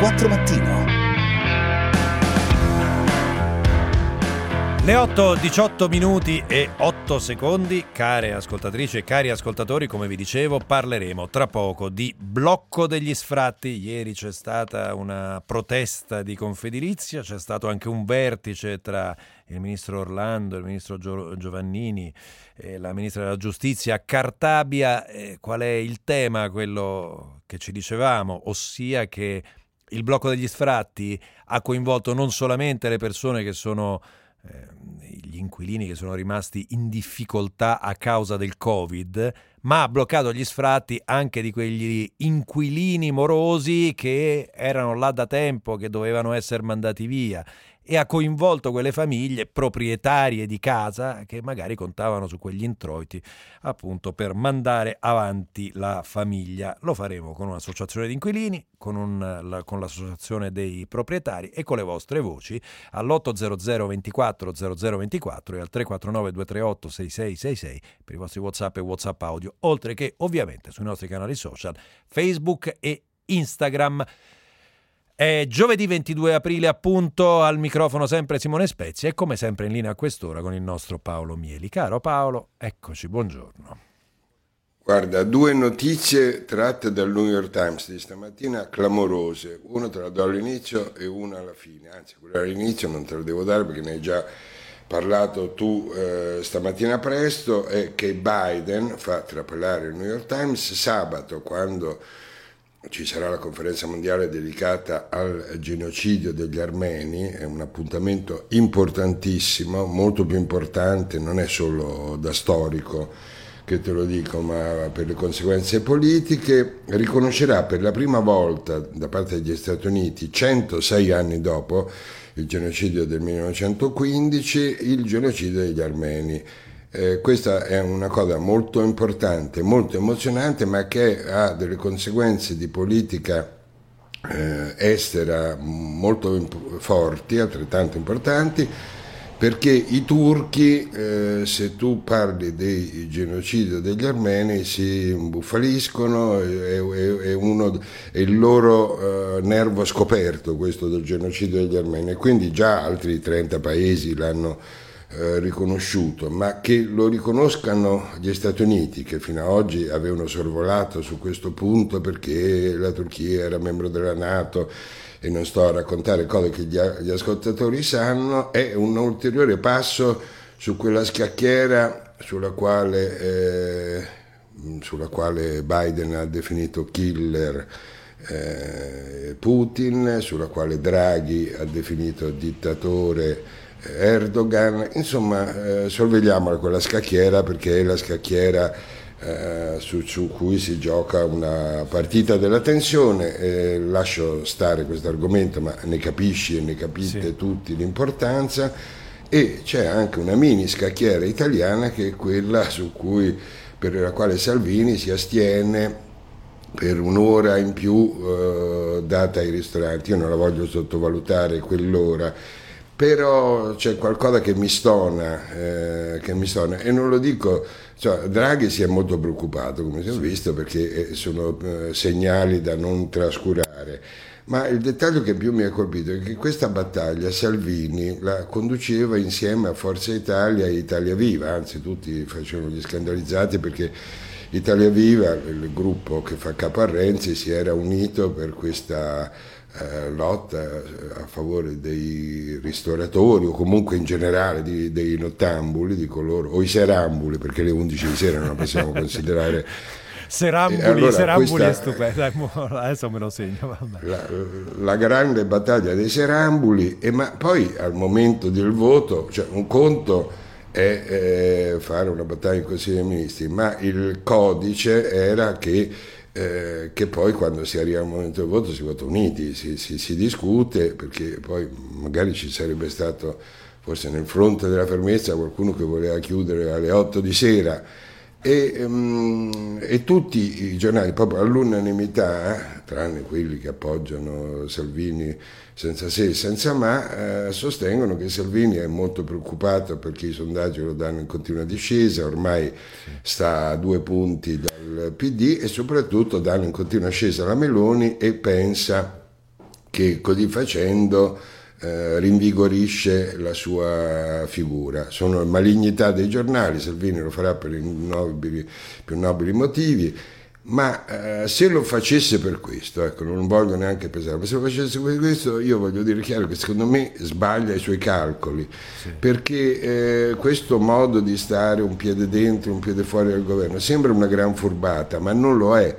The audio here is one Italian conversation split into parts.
4 mattino. Le 8, 18 minuti e 8 secondi, care ascoltatrici e cari ascoltatori, come vi dicevo, parleremo tra poco di blocco degli sfratti. Ieri c'è stata una protesta di Confedilizia, c'è stato anche un vertice tra il ministro Orlando, il ministro Giovannini e la ministra della Giustizia a Cartabia. Eh, qual è il tema, quello che ci dicevamo, ossia che il blocco degli sfratti ha coinvolto non solamente le persone che sono eh, gli inquilini che sono rimasti in difficoltà a causa del Covid, ma ha bloccato gli sfratti anche di quegli inquilini morosi che erano là da tempo, che dovevano essere mandati via e ha coinvolto quelle famiglie proprietarie di casa che magari contavano su quegli introiti appunto per mandare avanti la famiglia. Lo faremo con un'associazione di inquilini, con, un, con l'associazione dei proprietari e con le vostre voci all'800 24 0024 e al 349 238 6666 per i vostri WhatsApp e WhatsApp audio, oltre che ovviamente sui nostri canali social Facebook e Instagram. È giovedì 22 aprile, appunto, al microfono sempre Simone Spezia e come sempre in linea a quest'ora con il nostro Paolo Mieli. Caro Paolo, eccoci, buongiorno. Guarda, due notizie tratte dal New York Times di stamattina clamorose. Una te la do all'inizio e una alla fine. Anzi, quella all'inizio non te la devo dare perché ne hai già parlato tu eh, stamattina presto. È che Biden fa trapelare il New York Times sabato quando ci sarà la conferenza mondiale dedicata al genocidio degli armeni, è un appuntamento importantissimo, molto più importante, non è solo da storico che te lo dico, ma per le conseguenze politiche, riconoscerà per la prima volta da parte degli Stati Uniti, 106 anni dopo il genocidio del 1915, il genocidio degli armeni eh, questa è una cosa molto importante, molto emozionante, ma che ha delle conseguenze di politica eh, estera molto imp- forti, altrettanto importanti, perché i turchi, eh, se tu parli del genocidio degli armeni, si imbufaliscono, è, è, è, uno, è il loro eh, nervo scoperto questo del genocidio degli armeni, quindi già altri 30 paesi l'hanno eh, riconosciuto, ma che lo riconoscano gli Stati Uniti, che fino ad oggi avevano sorvolato su questo punto perché la Turchia era membro della Nato e non sto a raccontare cose che gli, ascoltatori sanno, è un ulteriore passo su quella scacchiera sulla quale, eh, sulla quale Biden ha definito killer. Eh, Putin, sulla quale Draghi ha definito dittatore Erdogan, insomma eh, sorvegliamola quella scacchiera perché è la scacchiera eh, su, su, cui si gioca una partita della tensione. Eh, lascio stare questo argomento, ma ne capisci e ne capite sì. tutti l'importanza. E c'è anche una mini scacchiera italiana che è quella su cui, per la quale Salvini si astiene per un'ora in più eh, data ai ristoranti. Io non la voglio sottovalutare quell'ora però c'è qualcosa che mi stona, eh, che mi stona. E non lo dico, cioè, Draghi si è molto preoccupato come si è visto perché eh, sono eh, segnali da non trascurare, ma il dettaglio che più mi ha colpito è che questa battaglia Salvini la conduceva insieme a Forza Italia e Italia Viva, anzi tutti facevano gli scandalizzati perché Italia Viva, il gruppo che fa capo a Renzi, si era unito per questa eh, lotta eh, a favore dei ristoratori o comunque in generale di, dei nottambuli, di coloro, o i serambuli, perché le 11 di sera non la possiamo considerare. Serambuli, allora, serambuli è stupendo, adesso me lo segno. La, la, grande battaglia dei serambuli, e ma poi al momento del voto, cioè un conto è eh, fare una battaglia in Consiglio dei Ministri, ma il codice era che eh, che poi quando si arriva al momento del voto si vota uniti, si, si, si, discute, perché poi magari ci sarebbe stato forse nel fronte della fermezza qualcuno che voleva chiudere alle 8 di sera. E, um, e tutti i giornali, proprio all'unanimità, tranne quelli che appoggiano Salvini senza se e senza ma, eh, sostengono che Salvini è molto preoccupato perché i sondaggi lo danno in continua discesa, ormai sta a due punti dal PD e soprattutto danno in continua ascesa la Meloni e pensa che così facendo eh, rinvigorisce la sua figura. Sono malignità dei giornali, Salvini lo farà per i nobili, più nobili motivi, ma eh, se lo facesse per questo, ecco, non voglio neanche pesare, ma se lo facesse per questo io voglio dire chiaro che secondo me sbaglia i suoi calcoli, sì. perché eh, questo modo di stare un piede dentro, un piede fuori dal governo sembra una gran furbata, ma non lo è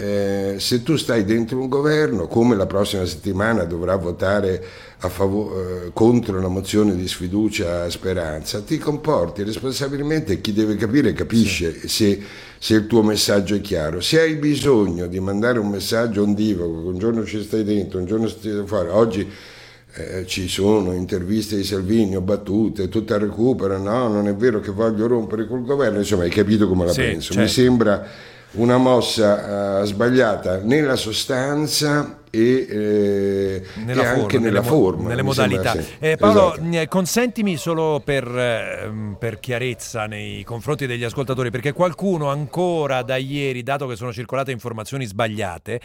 eh, se tu stai dentro un governo, come la prossima settimana dovrà votare favore, eh, contro la mozione di sfiducia a Speranza, ti comporti responsabilmente, chi deve capire capisce sì. se, se, il tuo messaggio è chiaro. Se hai bisogno di mandare un messaggio ondivago, un giorno ci stai dentro, un giorno stai fuori, oggi eh, ci sono interviste di Salvini o battute, tutto al recupero, no, non è vero che voglio rompere col governo, insomma hai capito come la sì, penso. Certo. Mi sembra una mossa uh, sbagliata nella sostanza e, eh, e forma, anche nella, forma, nelle modalità. Eh, Paolo, esatto. Consentimi solo per, ehm, per, chiarezza nei confronti degli ascoltatori, perché qualcuno ancora da ieri, dato che sono circolate informazioni sbagliate,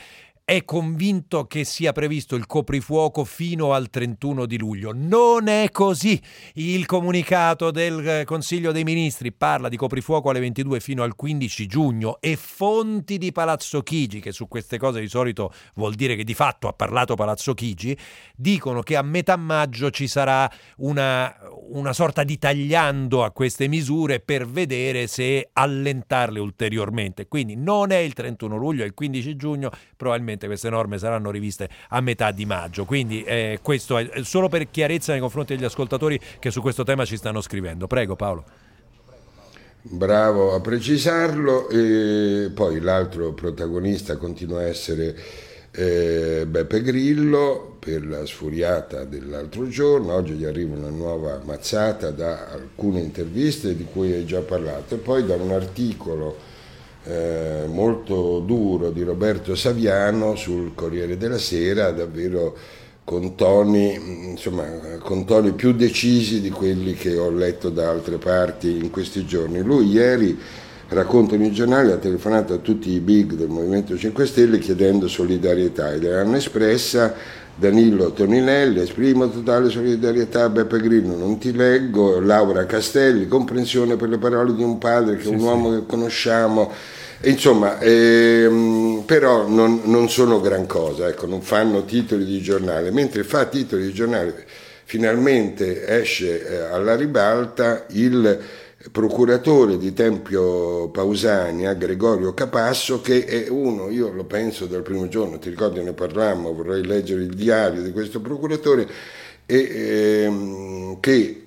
è convinto che sia previsto il coprifuoco fino al 31 di luglio. Non è così. Il comunicato del eh, Consiglio dei Ministri parla di coprifuoco alle 22 fino al 15 giugno e fonti di Palazzo Chigi, che su queste cose di solito vuol dire che di fatto ha parlato Palazzo Chigi, dicono che a metà maggio ci sarà una, una sorta di tagliando a queste misure per vedere se allentarle ulteriormente. Quindi non è il 31 luglio, è il 15 giugno, probabilmente probabilmente queste norme saranno riviste a metà di maggio. Quindi eh, questo è solo per chiarezza nei confronti degli ascoltatori che su questo tema ci stanno scrivendo. Prego Paolo. Bravo a precisarlo e poi l'altro protagonista continua a essere eh, Beppe Grillo per la sfuriata dell'altro giorno, oggi gli arriva una nuova mazzata da alcune interviste di cui hai già parlato e poi da un articolo eh, molto duro di Roberto Saviano sul Corriere della Sera, davvero con toni, insomma, con toni più decisi di quelli che ho letto da altre parti in questi giorni. Lui ieri, raccontano i giornali, ha telefonato a tutti i big del Movimento 5 Stelle chiedendo solidarietà e l'hanno espressa Danilo Toninelli, esprimo totale solidarietà a Beppe Grillo, non ti leggo, Laura Castelli, comprensione per le parole di un padre che è sì, un sì. uomo che conosciamo, insomma, ehm, però non, non, sono gran cosa, ecco, non fanno titoli di giornale, mentre fa titoli di giornale finalmente esce eh, alla ribalta il procuratore di Tempio Pausania, Gregorio Capasso, che è uno, io lo penso dal primo giorno, ti ricordi ne parlammo, vorrei leggere il diario di questo procuratore, e, ehm, che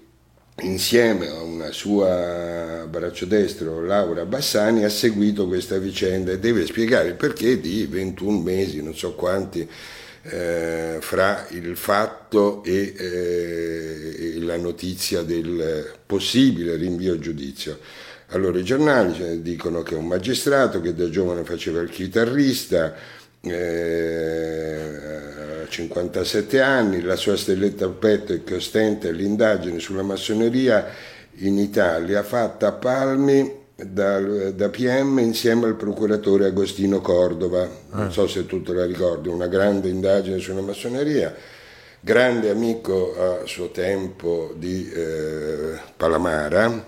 insieme a una sua braccio destro, Laura Bassani, ha seguito questa vicenda e deve spiegare il perché di 21 mesi, non so quanti, eh, fra il fatto e, eh, la notizia del possibile rinvio a giudizio. Allora i giornali cioè, dicono che un magistrato che da giovane faceva il chitarrista, eh, 57 anni, la sua stelletta al petto e che ostenta l'indagine sulla massoneria in Italia fatta a Palmi da, da, PM insieme al procuratore Agostino Cordova, non ah. so se tu te la ricordi, una grande indagine sulla massoneria, grande amico a suo tempo di eh, Palamara,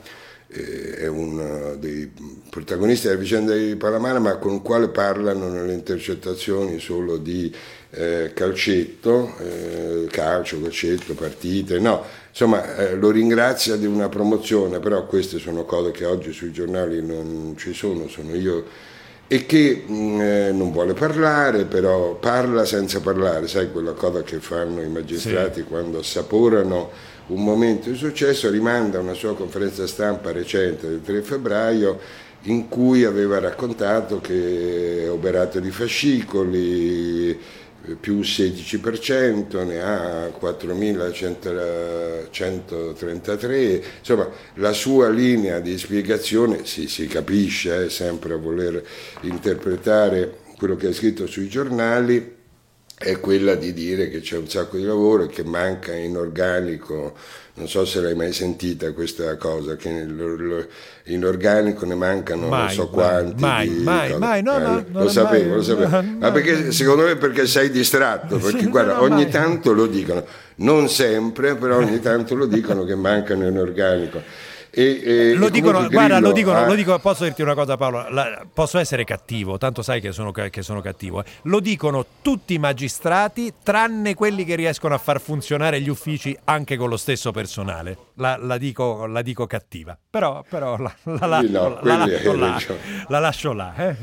eh, è uno dei protagonisti della vicenda di Palamara, ma con il quale parlano nelle intercettazioni solo di eh, calcetto, eh, calcio, calcetto, partite, no, insomma eh, lo ringrazia di una promozione, però queste sono cose che oggi sui giornali non ci sono, sono io. E che mm, eh, non vuole parlare, però parla senza parlare, sai quella cosa che fanno i magistrati sì. quando assaporano un momento di successo, rimanda una sua conferenza stampa recente del 3 febbraio in cui aveva raccontato che è operato di fascicoli, più 16%, ne ha 4.133, insomma la sua linea di spiegazione si, si capisce, eh, sempre a voler interpretare quello che ha scritto sui giornali, è quella di dire che c'è un sacco di lavoro e che manca in organico, non so se l'hai mai sentita questa cosa, che in organico ne mancano mai, non so quanti. Mai, mai, mai, no, no, eh, lo sapevo, mai, lo sapevo. No, Ma perché, secondo me perché sei distratto, perché guarda, ogni tanto lo dicono, non sempre, però ogni tanto lo dicono che mancano in organico. E, e, lo dicono, guarda, lo dicono, ha... lo dicono, posso dirti una cosa Paolo, la, posso essere cattivo, tanto sai che sono, che sono cattivo, eh. lo dicono tutti i magistrati tranne quelli che riescono a far funzionare gli uffici anche con lo stesso personale, la, la, dico, la dico, cattiva, però, però la, la, no, lascio là, la lascio là. Eh.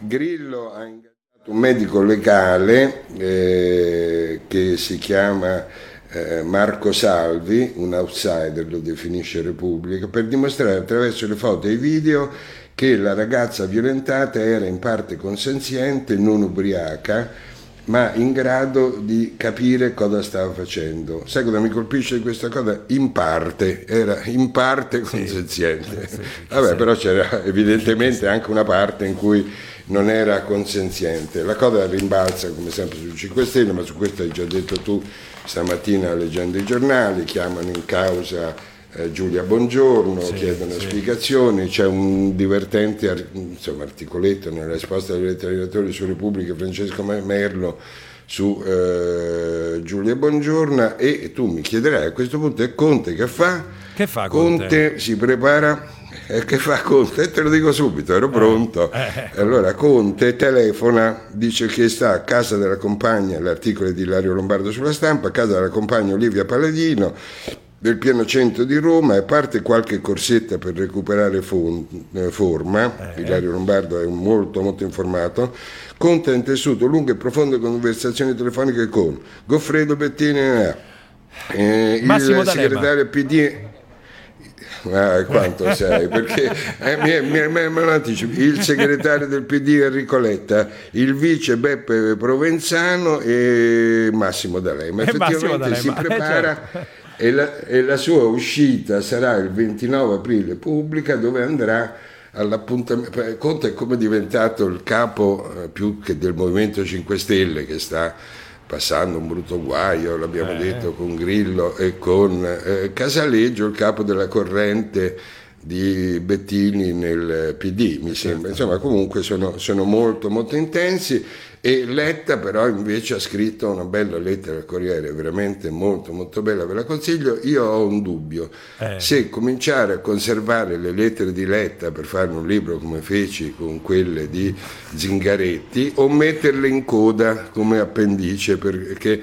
Grillo ha ingaggiato un medico legale eh, che si chiama eh, Marco Salvi, un outsider lo definisce Repubblica, per dimostrare attraverso le foto e i video che la ragazza violentata era in parte consenziente, non ubriaca, ma in grado di capire cosa stava facendo. Sai cosa mi colpisce di questa cosa? In parte, era in parte consenziente. Sì, sì, Vabbè, però c'era evidentemente anche una parte in cui non era consenziente. La cosa rimbalza come sempre sui 5 Stelle, ma su questo hai già detto tu stamattina leggendo i giornali, chiamano in causa eh, Giulia Bongiorno, sì, chiedono sì. spiegazioni, c'è un divertente insomma, articoletto nella risposta dei letteratori su Repubblica Francesco Merlo su eh, Giulia Bongiorno e tu mi chiederai a questo punto è Conte che fa? Che fa Conte? Conte si prepara che fa Conte? Te lo dico subito, ero pronto. Eh, eh. Allora Conte telefona, dice che sta a casa della compagna, l'articolo di Ilario Lombardo sulla stampa, a casa della compagna Olivia Paladino del piano centro di Roma e parte qualche corsetta per recuperare fon- eh, forma, eh. Ilario Lombardo è molto molto informato, Conte ha intessuto lunghe e profonde conversazioni telefoniche con Goffredo Bettini, eh, il segretario PD Ah, quanto sei? Perché eh, mi, mi, me lo anticipo. Il segretario del PD Enrico Letta, il vice Beppe Provenzano e Massimo D'Alema. Effettivamente D'Alema. si prepara. Eh, certo. E la, e la, sua uscita sarà il 29 aprile pubblica dove andrà all'appuntamento. Conte è come diventato il capo eh, più che del Movimento 5 Stelle che sta passando un brutto guaio, l'abbiamo eh. detto, con Grillo e con eh, Casaleggio, il capo della corrente di Bettini nel PD, mi sembra. Insomma, comunque sono, sono molto, molto intensi e Letta però invece ha scritto una bella lettera al Corriere, veramente molto molto bella, ve la consiglio. Io ho un dubbio, eh. se cominciare a conservare le lettere di Letta per fare un libro come feci con quelle di Zingaretti o metterle in coda come appendice perché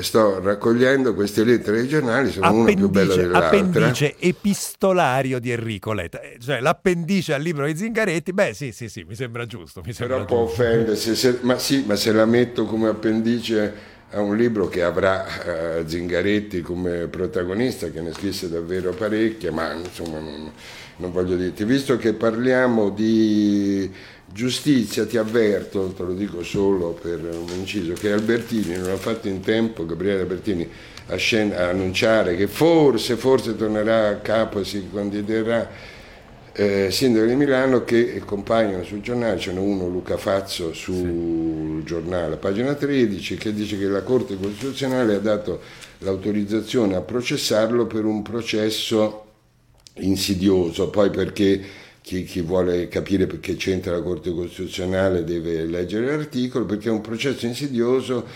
sto raccogliendo queste lettere ai giornali, sono appendice, una più bella dell'altra. Appendice epistolario di Enrico Letta, eh, cioè l'appendice al libro di Zingaretti, beh sì sì sì, mi sembra giusto. Mi sembra però giusto. può offendersi, ma ma se la metto come appendice a un libro che avrà uh, Zingaretti come protagonista, che ne scrisse davvero parecchie, ma insomma non, non, voglio dirti, visto che parliamo di giustizia, ti avverto, te lo dico solo per un inciso, che Albertini non ha fatto in tempo, Gabriele Albertini, a, scen- a annunciare che forse, forse tornerà a capo e si candiderà eh, sindaco di Milano che compaiono sul giornale, ce n'è uno Luca Fazzo sul sì. giornale, pagina 13, che dice che la Corte Costituzionale ha dato l'autorizzazione a processarlo per un processo insidioso, poi perché chi, chi, vuole capire perché c'entra la Corte Costituzionale deve leggere l'articolo, perché è un processo insidioso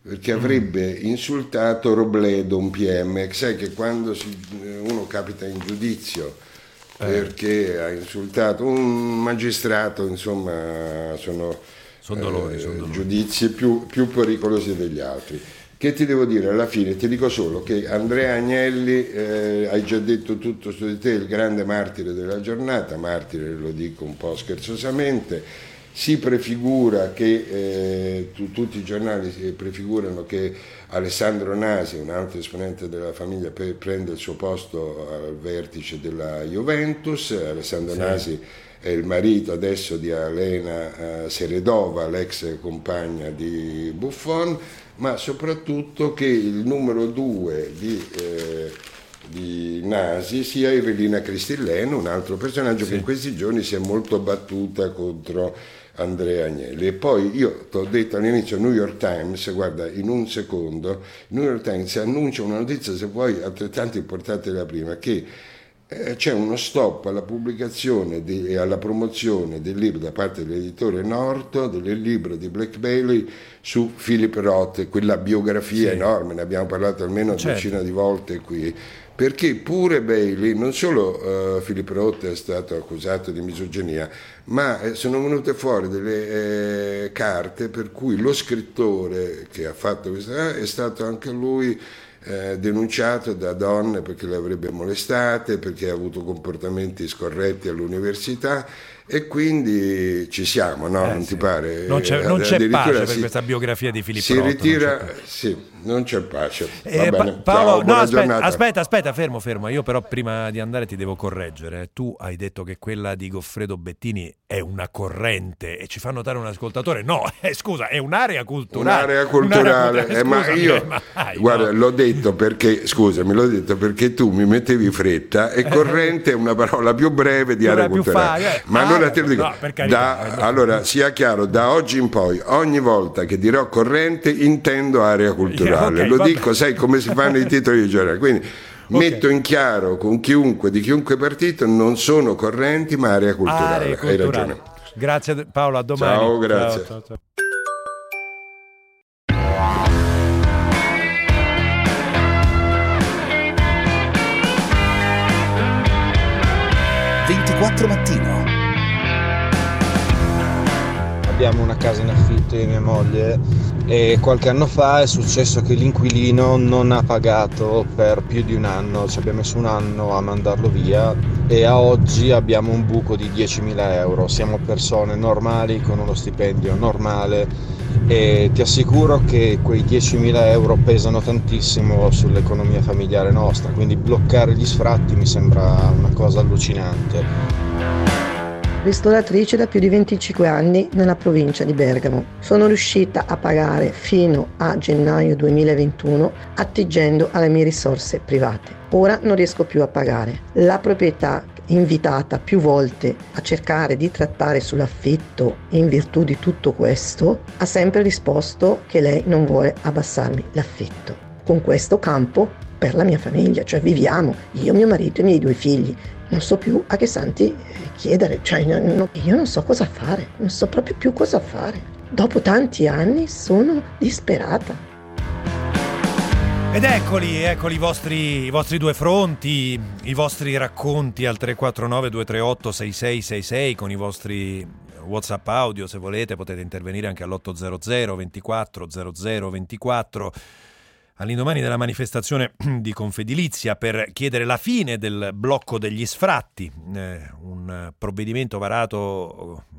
perché mm. avrebbe insultato Robledo, un PM, sai che quando si, uno capita in giudizio eh. Perché ha insultato un magistrato, insomma, sono, sono dolori, eh, sono dolori. giudizi più, più pericolosi degli altri. Che ti devo dire alla fine? Ti dico solo che Andrea Agnelli, eh, hai già detto tutto su di te, il grande martire della giornata, martire lo dico un po' scherzosamente, si prefigura che, eh, tu, tutti i giornali prefigurano che Alessandro Nasi, un altro esponente della famiglia, pre- prende il suo posto al vertice della Juventus. Alessandro sì. Nasi è il marito adesso di Elena eh, Seredova, l'ex compagna di Buffon, ma soprattutto che il numero due di... Eh, di Nasi sia Evelina Cristilleno, un altro personaggio sì. che in questi giorni si è molto battuta contro Andrea Agnelli. E poi io ti ho detto all'inizio New York Times, guarda, in un secondo, New York Times annuncia una notizia, se vuoi, altrettanto importante della prima, che eh, c'è uno stop alla pubblicazione e alla promozione del libro da parte dell'editore Norto, del libro di Black Bailey su Philip Roth, quella biografia sì. enorme, ne abbiamo parlato almeno una certo. decina di volte qui perché pure Bailey, non solo uh, Philip Roth è stato accusato di misoginia, ma eh, sono venute fuori delle eh, carte per cui lo scrittore che ha fatto questa è stato anche lui eh, denunciato da donne perché le avrebbe molestate, perché ha avuto comportamenti scorretti all'università e quindi ci siamo, no? Eh, non sì. ti pare? Non c'è, non c'è pace per questa biografia di Filippo Si ritira, sì, non c'è pace. Eh, pa- Paolo, Ciao, no, aspetta, aspetta, aspetta, fermo, fermo. Io però prima di andare ti devo correggere. Tu hai detto che quella di Goffredo Bettini è una corrente e ci fa notare un ascoltatore. No, eh, scusa, è un'area culturale. Un'area culturale, un'area, eh, ma io, mai, guarda, no. l'ho detto perché, scusami, l'ho detto perché tu mi mettevi fretta e corrente è una parola più breve di area culturale. Fa, eh. Ma ah, allora te lo dico, no, carità, da, allora sia chiaro, da oggi in poi, ogni volta che dirò corrente intendo area culturale culturale. Okay, Lo dico, bene. sai come si fanno i titoli di giornale. Quindi okay. metto in chiaro con chiunque di chiunque partito non sono correnti ma area culturale. Area culturale. Hai ragione. Grazie Paolo, a domani. Ciao, grazie. Ciao, ciao, ciao. mattino. Abbiamo una casa in affitto di mia moglie e qualche anno fa è successo che l'inquilino non ha pagato per più di un anno, ci abbiamo messo un anno a mandarlo via e a oggi abbiamo un buco di 10.000 euro, siamo persone normali con uno stipendio normale e ti assicuro che quei 10.000 euro pesano tantissimo sull'economia familiare nostra, quindi bloccare gli sfratti mi sembra una cosa allucinante ristoratrice da più di 25 anni nella provincia di Bergamo. Sono riuscita a pagare fino a gennaio 2021 attingendo alle mie risorse private. Ora non riesco più a pagare. La proprietà invitata più volte a cercare di trattare sull'affitto in virtù di tutto questo, ha sempre risposto che lei non vuole abbassarmi l'affitto. Con questo campo per la mia famiglia, cioè viviamo io, mio marito e i miei due figli non so più a che santi eh, chiedere, cioè no, io non so cosa fare, non so proprio più cosa fare. Dopo tanti anni sono disperata. Ed eccoli, eccoli i vostri, i vostri, due fronti, i vostri racconti al 349 238 6666 con i vostri WhatsApp audio, se volete potete intervenire anche all'800 24 00 24 all'indomani della manifestazione di Confedilizia per chiedere la fine del blocco degli sfratti, eh, un provvedimento varato eh,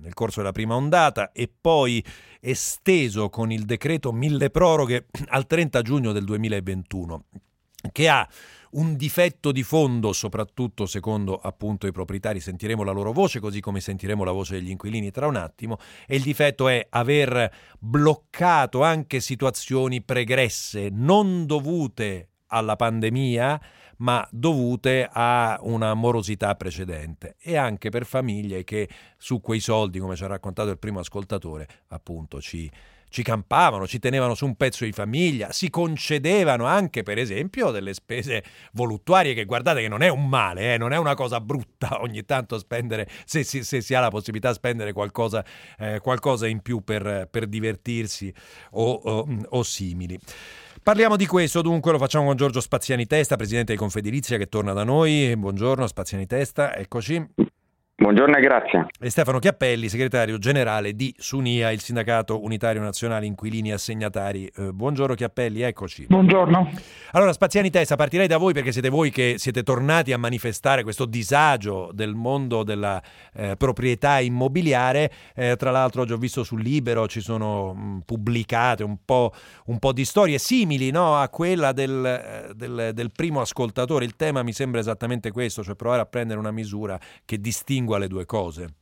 nel corso della prima ondata e poi esteso con il decreto mille proroghe al 30 giugno del 2021, che ha un difetto di fondo, soprattutto secondo appunto i proprietari, sentiremo la loro voce così come sentiremo la voce degli inquilini tra un attimo, e il difetto è aver bloccato anche situazioni pregresse non dovute alla pandemia, ma dovute a una morosità precedente. E anche per famiglie che su quei soldi, come ci ha raccontato il primo ascoltatore, appunto ci ci campavano, ci tenevano su un pezzo di famiglia, si concedevano anche per esempio delle spese voluttuarie che guardate che non è un male, eh, non è una cosa brutta ogni tanto spendere, se si, se si ha la possibilità di spendere qualcosa, eh, qualcosa in più per, per divertirsi o, o, o simili. Parliamo di questo, dunque lo facciamo con Giorgio Spaziani Testa, presidente di Confedilizia che torna da noi. Buongiorno Spaziani Testa, eccoci. Buongiorno e grazie. E Stefano Chiappelli, segretario generale di Sunia, il sindacato unitario nazionale inquilini assegnatari. Eh, buongiorno Chiappelli, eccoci. Buongiorno. Allora, Spaziani Testa, partirei da voi perché siete voi che siete tornati a manifestare questo disagio del mondo della eh, proprietà immobiliare. Eh, tra l'altro oggi ho visto sul Libero ci sono mh, mm, pubblicate un po', un po', di storie simili no, a quella del, eh, del, del primo ascoltatore. Il tema mi sembra esattamente questo, cioè provare a prendere una misura che distingue distingua le due cose?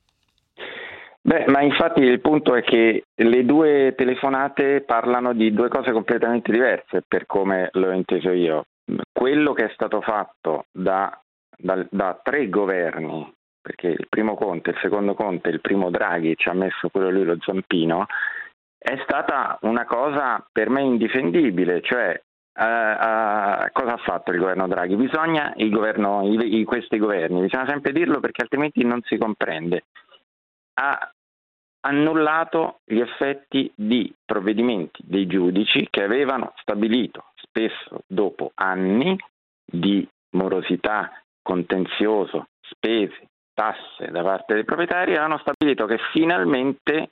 Beh, ma infatti il punto è che le due telefonate parlano di due cose completamente diverse per come l'ho inteso io. Quello che è stato fatto da, da, da tre governi perché il primo Conte, il secondo Conte, il primo Draghi ci ha messo pure lui lo zampino, è stata una cosa per me indifendibile, cioè Uh, uh, cosa ha fatto il governo Draghi? Bisogna il governo, i, i, questi governi, bisogna sempre dirlo perché altrimenti non si comprende. Ha annullato gli effetti di provvedimenti dei giudici che avevano stabilito, spesso dopo anni di morosità, contenzioso, spese, tasse da parte dei proprietari, avevano stabilito che finalmente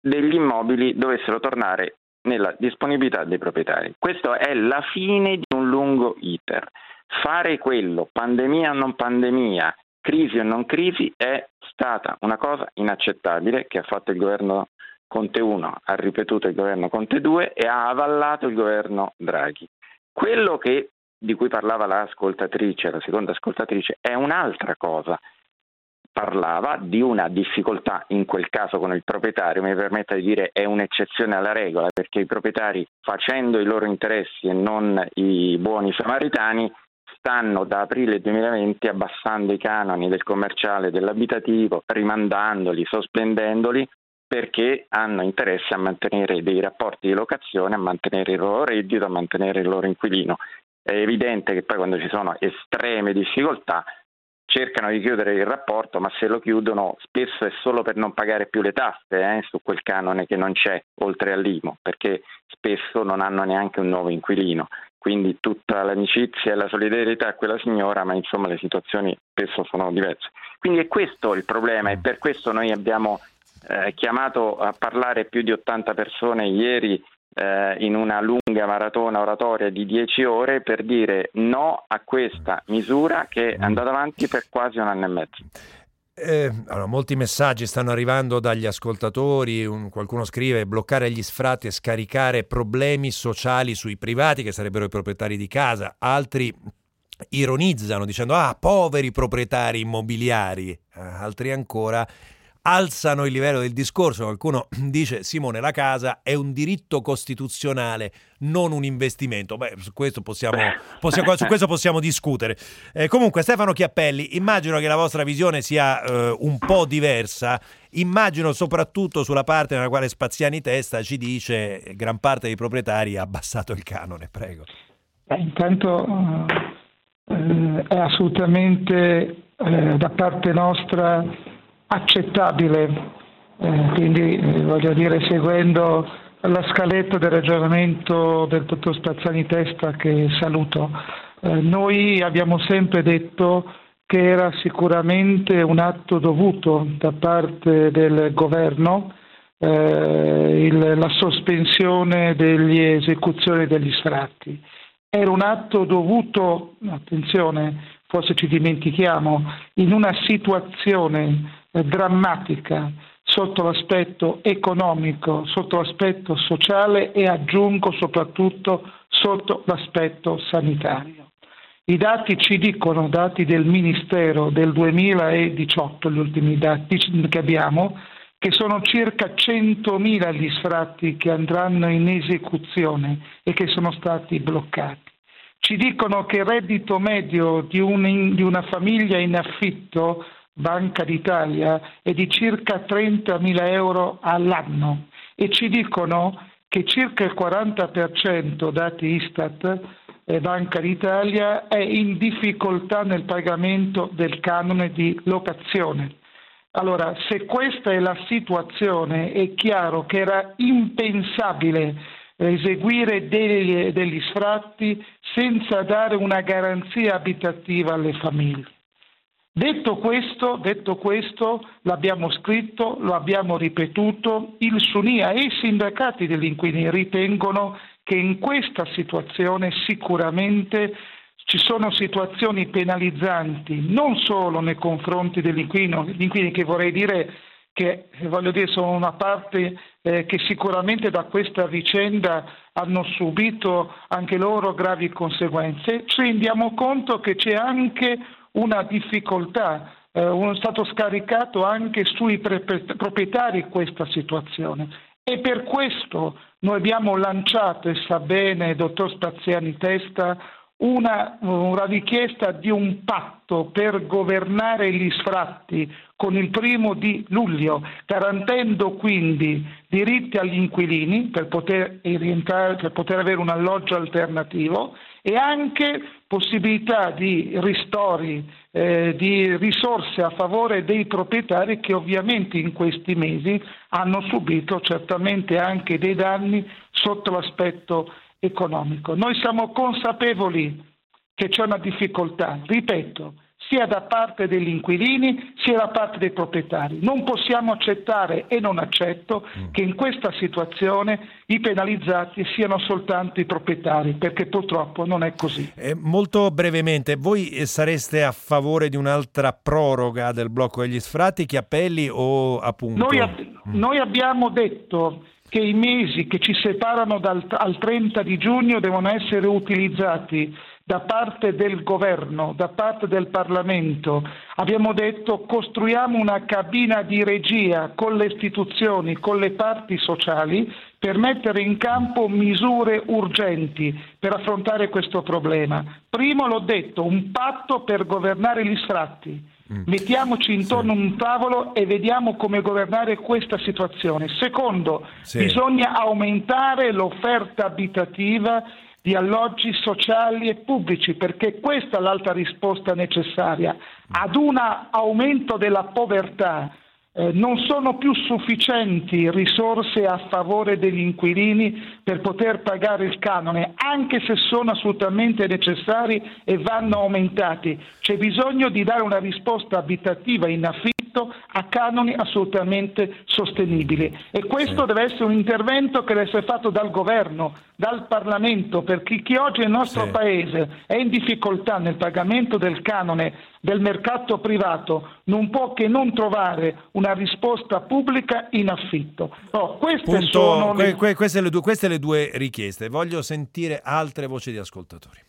degli immobili dovessero tornare nella disponibilità dei proprietari. Questa è la fine di un lungo iter. Fare quello, pandemia o non pandemia, crisi o non crisi, è stata una cosa inaccettabile che ha fatto il governo Conte 1, ha ripetuto il governo Conte 2 e ha avallato il governo Draghi. Quello che, di cui parlava l'ascoltatrice, la seconda ascoltatrice, è un'altra cosa parlava di una difficoltà in quel caso con il proprietario, mi permetta di dire è un'eccezione alla regola perché i proprietari facendo i loro interessi e non i buoni samaritani stanno da aprile 2020 abbassando i canoni del commerciale e dell'abitativo, rimandandoli, sospendendoli perché hanno interesse a mantenere dei rapporti di locazione, a mantenere il loro reddito, a mantenere il loro inquilino. È evidente che poi quando ci sono estreme difficoltà cercano di chiudere il rapporto, ma se lo chiudono spesso è solo per non pagare più le tasse eh, su quel canone che non c'è oltre all'IMO, perché spesso non hanno neanche un nuovo inquilino. Quindi tutta l'amicizia e la solidarietà a quella signora, ma insomma le situazioni spesso sono diverse. Quindi è questo il problema e per questo noi abbiamo eh, chiamato a parlare più di 80 persone ieri eh, in una lunga maratona oratoria di 10 ore per dire no a questa misura che è andata avanti per quasi un anno e mezzo. Eh, allora, molti messaggi stanno arrivando dagli ascoltatori, un, qualcuno scrive bloccare gli sfratti e scaricare problemi sociali sui privati che sarebbero i proprietari di casa, altri ironizzano dicendo ah poveri proprietari immobiliari, eh, altri ancora alzano il livello del discorso. Qualcuno dice Simone, la casa è un diritto costituzionale, non un investimento. Beh, su questo possiamo, possiamo, su questo possiamo discutere. Eh, comunque, Stefano Chiappelli, immagino che la vostra visione sia eh, un po' diversa. Immagino soprattutto sulla parte nella quale Spaziani Testa ci dice gran parte dei proprietari ha abbassato il canone. Prego. Eh, intanto eh, è assolutamente eh, da parte nostra accettabile, eh, quindi eh, voglio dire seguendo la scaletta del ragionamento del dottor Spazzani Testa che saluto. Eh, noi abbiamo sempre detto che era sicuramente un atto dovuto da parte del governo eh, il, la sospensione delle esecuzioni degli sfratti. Era un atto dovuto, attenzione, forse ci dimentichiamo, in una situazione drammatica sotto l'aspetto economico, sotto l'aspetto sociale e aggiungo soprattutto sotto l'aspetto sanitario. I dati ci dicono, dati del Ministero del 2018, gli ultimi dati che abbiamo, che sono circa 100.000 gli sfratti che andranno in esecuzione e che sono stati bloccati. Ci dicono che il reddito medio di, un, di una famiglia in affitto Banca d'Italia è di circa 30.000 euro all'anno e ci dicono che circa il 40%, dati Istat e Banca d'Italia, è in difficoltà nel pagamento del canone di locazione. Allora, se questa è la situazione, è chiaro che era impensabile eseguire degli, degli sfratti senza dare una garanzia abitativa alle famiglie. Detto questo, detto questo, l'abbiamo scritto, lo abbiamo ripetuto, il Sunia e i sindacati degli inquilini ritengono che in questa situazione sicuramente ci sono situazioni penalizzanti non solo nei confronti degli inquilini, che vorrei dire che voglio dire, sono una parte eh, che sicuramente da questa vicenda hanno subito anche loro gravi conseguenze, ci rendiamo conto che c'è anche una difficoltà, eh, è stato scaricato anche sui proprietari questa situazione. E per questo noi abbiamo lanciato, e sa bene dottor Spaziani Testa, una, una, richiesta di un patto per governare gli sfratti con il primo di luglio, garantendo quindi diritti agli inquilini per poter, per poter avere un alloggio alternativo e anche possibilità di ristori, eh, di risorse a favore dei proprietari che ovviamente in questi mesi hanno subito certamente anche dei danni sotto l'aspetto economico. Noi siamo consapevoli che c'è una difficoltà, ripeto, sia da parte degli inquilini sia da parte dei proprietari. Non possiamo accettare e non accetto mm. che in questa situazione i penalizzati siano soltanto i proprietari, perché purtroppo non è così. Eh, molto brevemente, voi sareste a favore di un'altra proroga del blocco degli sfratti, che appelli o appunto? Noi, ab- mm. noi abbiamo detto che i mesi che ci separano dal, al 30 di giugno devono essere utilizzati da parte del governo, da parte del Parlamento. Abbiamo detto costruiamo una cabina di regia con le istituzioni, con le parti sociali per mettere in campo misure urgenti per affrontare questo problema. Primo l'ho detto, un patto per governare gli sfratti Mm. Mettiamoci intorno a un tavolo e vediamo come governare questa situazione. Secondo, sì. bisogna aumentare l'offerta abitativa di alloggi sociali e pubblici, perché questa è l'altra risposta necessaria. Ad un aumento della povertà eh, non sono più sufficienti risorse a favore degli inquilini per poter pagare il canone, anche se sono assolutamente necessari e vanno aumentati. C'è bisogno di dare una risposta abitativa in affitto a canoni assolutamente sostenibili e questo sì. deve essere un intervento che deve essere fatto dal governo, dal Parlamento, perché chi oggi nel nostro sì. Paese è in difficoltà nel pagamento del canone del mercato privato non può che non trovare una risposta pubblica in affitto. No, queste, Punto, sono le... Que, queste, le due, queste le due richieste. Voglio sentire altre voci di ascoltatori.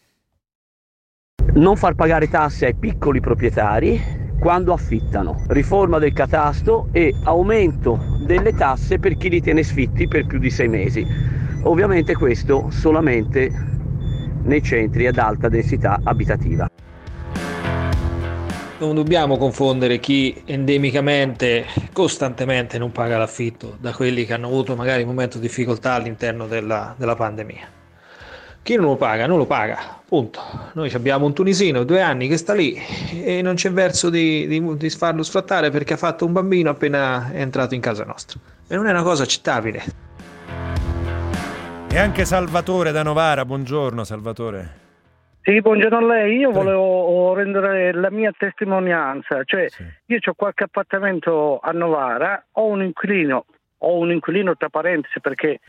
Non far pagare tasse ai piccoli proprietari quando affittano, riforma del catasto e aumento delle tasse per chi li tiene sfitti per più di sei mesi. Ovviamente questo solamente nei centri ad alta densità abitativa non dobbiamo confondere chi endemicamente, costantemente non paga l'affitto da quelli che hanno avuto magari un momento di difficoltà all'interno della, della pandemia. Chi non lo paga, non lo paga, punto. Noi abbiamo un tunisino due anni che sta lì e non c'è verso di, di, di farlo sfrattare perché ha fatto un bambino appena è entrato in casa nostra. E non è una cosa accettabile. E anche Salvatore da Novara, buongiorno Salvatore. Sì, buongiorno a lei. Io volevo rendere la mia testimonianza, cioè sì. io ho qualche appartamento a Novara, ho un inquilino, ho un inquilino tra parentesi perché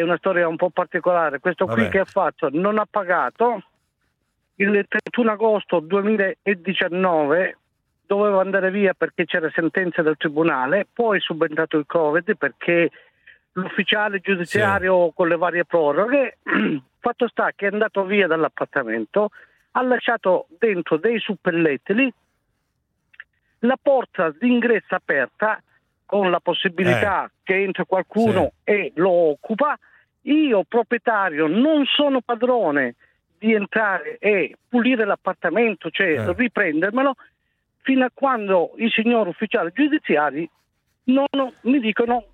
è una storia un po' particolare. Questo Vabbè. qui che ha fatto non ha pagato il 31 agosto 2019 doveva andare via perché c'era sentenza del tribunale, poi è subentrato il Covid perché l'ufficiale giudiziario sì. con le varie proroghe Fatto sta che è andato via dall'appartamento, ha lasciato dentro dei suppellettili, la porta d'ingresso aperta con la possibilità eh. che entri qualcuno sì. e lo occupa. Io, proprietario, non sono padrone di entrare e pulire l'appartamento, cioè eh. riprendermelo, fino a quando i signori ufficiali giudiziari non mi dicono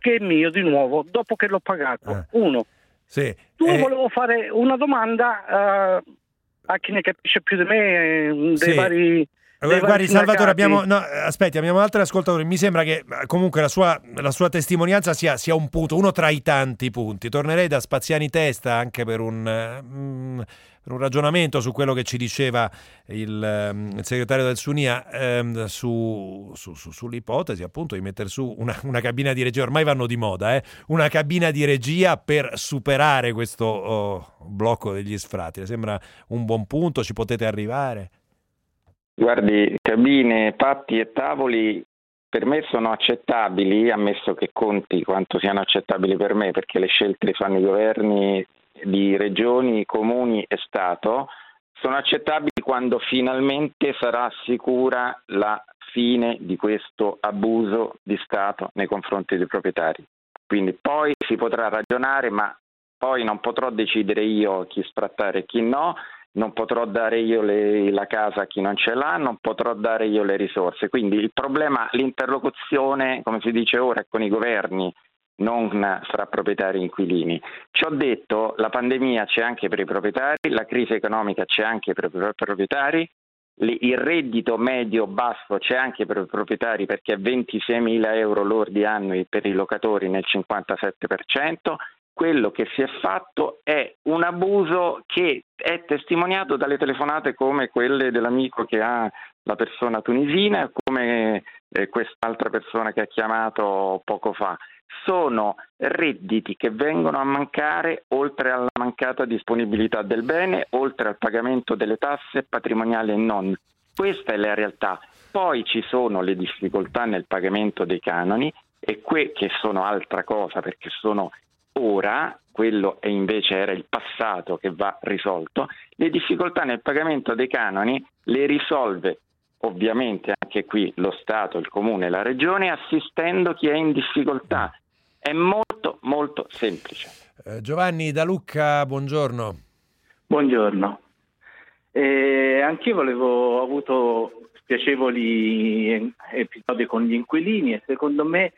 che è mio di nuovo, dopo che l'ho pagato. Eh. Uno. Sì. Tu eh... volevo fare una domanda uh, a chi ne capisce più di me eh, dei sì. vari... Guardi Salvatore, abbiamo, no, aspetti, abbiamo altri ascoltatori. Mi sembra che comunque la sua, la sua testimonianza sia, sia, un punto, uno tra i tanti punti. Tornerei da Spaziani Testa anche per un, mm, per un ragionamento su quello che ci diceva il, ehm, il segretario del SUNIA ehm, su, su, su, sull'ipotesi appunto di mettere su una, una, cabina di regia, ormai vanno di moda, eh? una cabina di regia per superare questo oh, blocco degli sfratti. Sembra un buon punto, ci potete arrivare? Guardi, cabine, patti e tavoli per me sono accettabili, ammesso che conti quanto siano accettabili per me, perché le scelte le fanno i governi di regioni, comuni e Stato sono accettabili quando finalmente sarà sicura la fine di questo abuso di Stato nei confronti dei proprietari. Quindi poi si potrà ragionare, ma poi non potrò decidere io chi sfrattare e chi no, non potrò dare io le, la casa a chi non ce l'ha, non potrò dare io le risorse. Quindi il problema, l'interlocuzione, come si dice ora, è con i governi, non fra proprietari e inquilini. Ci ho detto, la pandemia c'è anche per i proprietari, la crisi economica c'è anche per i proprietari, il reddito medio basso c'è anche per i proprietari perché è 26 mila euro lordi annui per i locatori nel 57%. Quello che si è fatto è un abuso che è testimoniato dalle telefonate come quelle dell'amico che ha la persona tunisina, come eh, quest'altra persona che ha chiamato poco fa sono redditi che vengono a mancare oltre alla mancata disponibilità del bene, oltre al pagamento delle tasse patrimoniali e non. Questa è la realtà. Poi ci sono le difficoltà nel pagamento dei canoni e que- che sono altra cosa perché sono ora, quello è invece era il passato che va risolto, le difficoltà nel pagamento dei canoni le risolve ovviamente anche qui lo Stato, il Comune e la Regione assistendo chi è in difficoltà è molto molto semplice. Eh, Giovanni da Lucca, buongiorno. Buongiorno. Eh, anch'io volevo, ho avuto spiacevoli episodi con gli inquilini e secondo me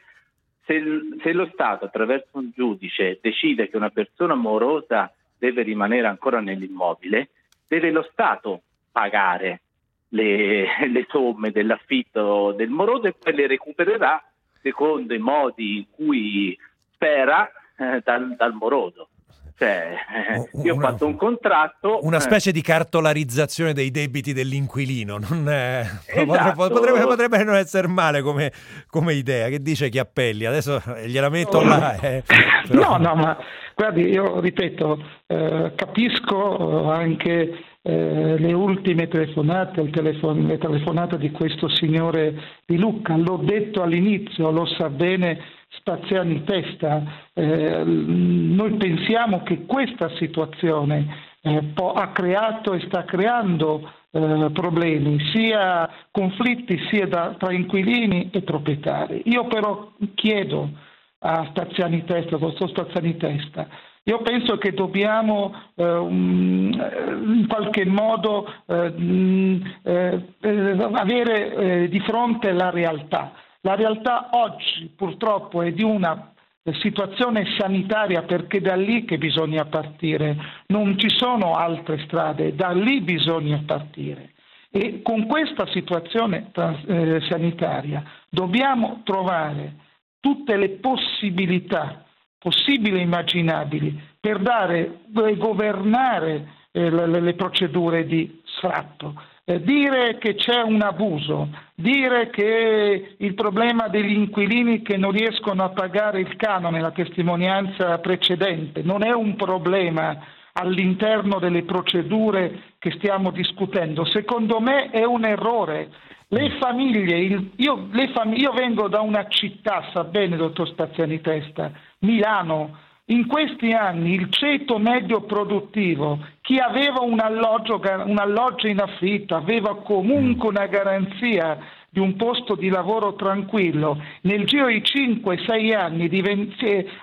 se, se, lo Stato attraverso un giudice decide che una persona morosa deve rimanere ancora nell'immobile, deve lo Stato pagare le, le somme dell'affitto del moroso e poi le recupererà secondo i modi in cui spera eh, dal, dal, moroso. Cioè, eh, io ho fatto un contratto. Una eh, specie di cartolarizzazione dei debiti dell'inquilino. Non è, esatto. potrebbe, potrebbe, non essere male come, come, idea. Che dice chi appelli? Adesso gliela metto là. Eh, però... No, no, ma guardi, io ripeto, eh, capisco anche eh, le ultime telefonate, telefon- le telefonate di questo signore di Lucca. L'ho detto all'inizio, lo sa bene Spaziani Testa, eh, noi pensiamo che questa situazione eh, ha creato e sta creando eh, problemi, sia conflitti sia da, tra inquilini e proprietari. Io però chiedo a Staziani Testa, al vostro Staziani Testa, io penso che dobbiamo eh, in qualche modo eh, eh, avere eh, di fronte la realtà. La realtà oggi purtroppo è di una situazione sanitaria perché da lì che bisogna partire, non ci sono altre strade, da lì bisogna partire. E con questa situazione eh, sanitaria dobbiamo trovare tutte le possibilità possibili e immaginabili per dare e governare eh, le, procedure di sfratto. Eh, dire che c'è un abuso, dire che il problema degli inquilini che non riescono a pagare il canone, la testimonianza precedente, non è un problema all'interno delle procedure che stiamo discutendo. Secondo me è un errore. Le famiglie, il, io, le fam- io vengo da una città, sa bene, dottor Staziani Testa, Milano, in questi anni il ceto medio produttivo, chi aveva un alloggio, un alloggio in affitto, aveva comunque una garanzia di un posto di lavoro tranquillo, nel giro di 5-6 anni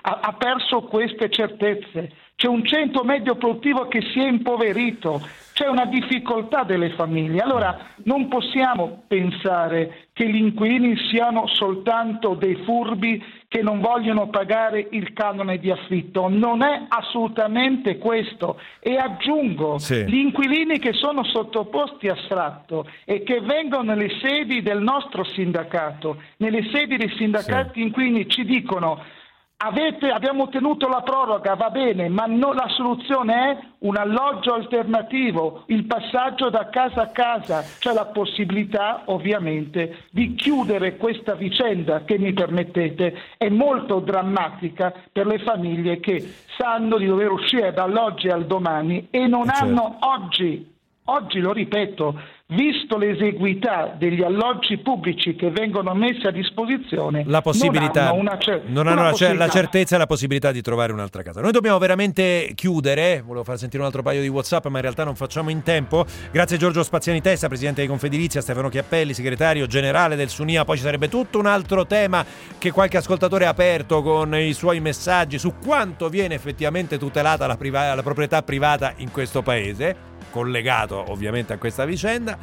ha perso queste certezze. C'è un centro medio produttivo che si è impoverito, c'è una difficoltà delle famiglie. Allora non possiamo pensare che gli inquilini siano soltanto dei furbi che non vogliono pagare il canone di affitto. Non è assolutamente questo. E aggiungo, sì. gli inquilini che sono sottoposti a sfratto e che vengono nelle sedi del nostro sindacato, nelle sedi dei sindacati sì. inquilini ci dicono Avete, abbiamo ottenuto la proroga, va bene, ma no, la soluzione è un alloggio alternativo, il passaggio da casa a casa, cioè la possibilità ovviamente di chiudere questa vicenda che mi permettete è molto drammatica per le famiglie che sanno di dover uscire dall'oggi al domani e non certo. hanno oggi Oggi lo ripeto, visto l'eseguità degli alloggi pubblici che vengono messi a disposizione, la possibilità, non hanno, cer- non hanno la, cer- la, possibilità. certezza e la possibilità di trovare un'altra casa. Noi dobbiamo veramente chiudere, volevo far sentire un altro paio di WhatsApp, ma in realtà non facciamo in tempo. Grazie Giorgio Spaziani Testa, presidente di Confedilizia, Stefano Chiappelli, segretario generale del Sunia. Poi ci sarebbe tutto un altro tema che qualche ascoltatore ha aperto con i suoi messaggi su quanto viene effettivamente tutelata la, priva- la proprietà privata in questo paese collegato ovviamente a questa vicenda,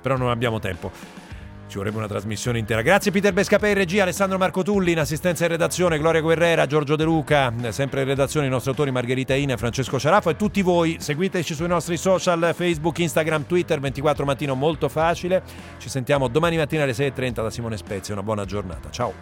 però non abbiamo tempo. Ci vorrebbe una trasmissione intera. Grazie Peter Bescapè in regia, Alessandro Marco Tulli in assistenza in redazione, Gloria Guerrera, Giorgio De Luca, sempre in redazione i nostri autori Margherita Ina Francesco Ciaraffo e tutti voi seguiteci sui nostri social Facebook, Instagram, Twitter, 24 mattino molto facile. Ci sentiamo domani mattina alle 6.30 da Simone Spezia. Una buona giornata. Ciao.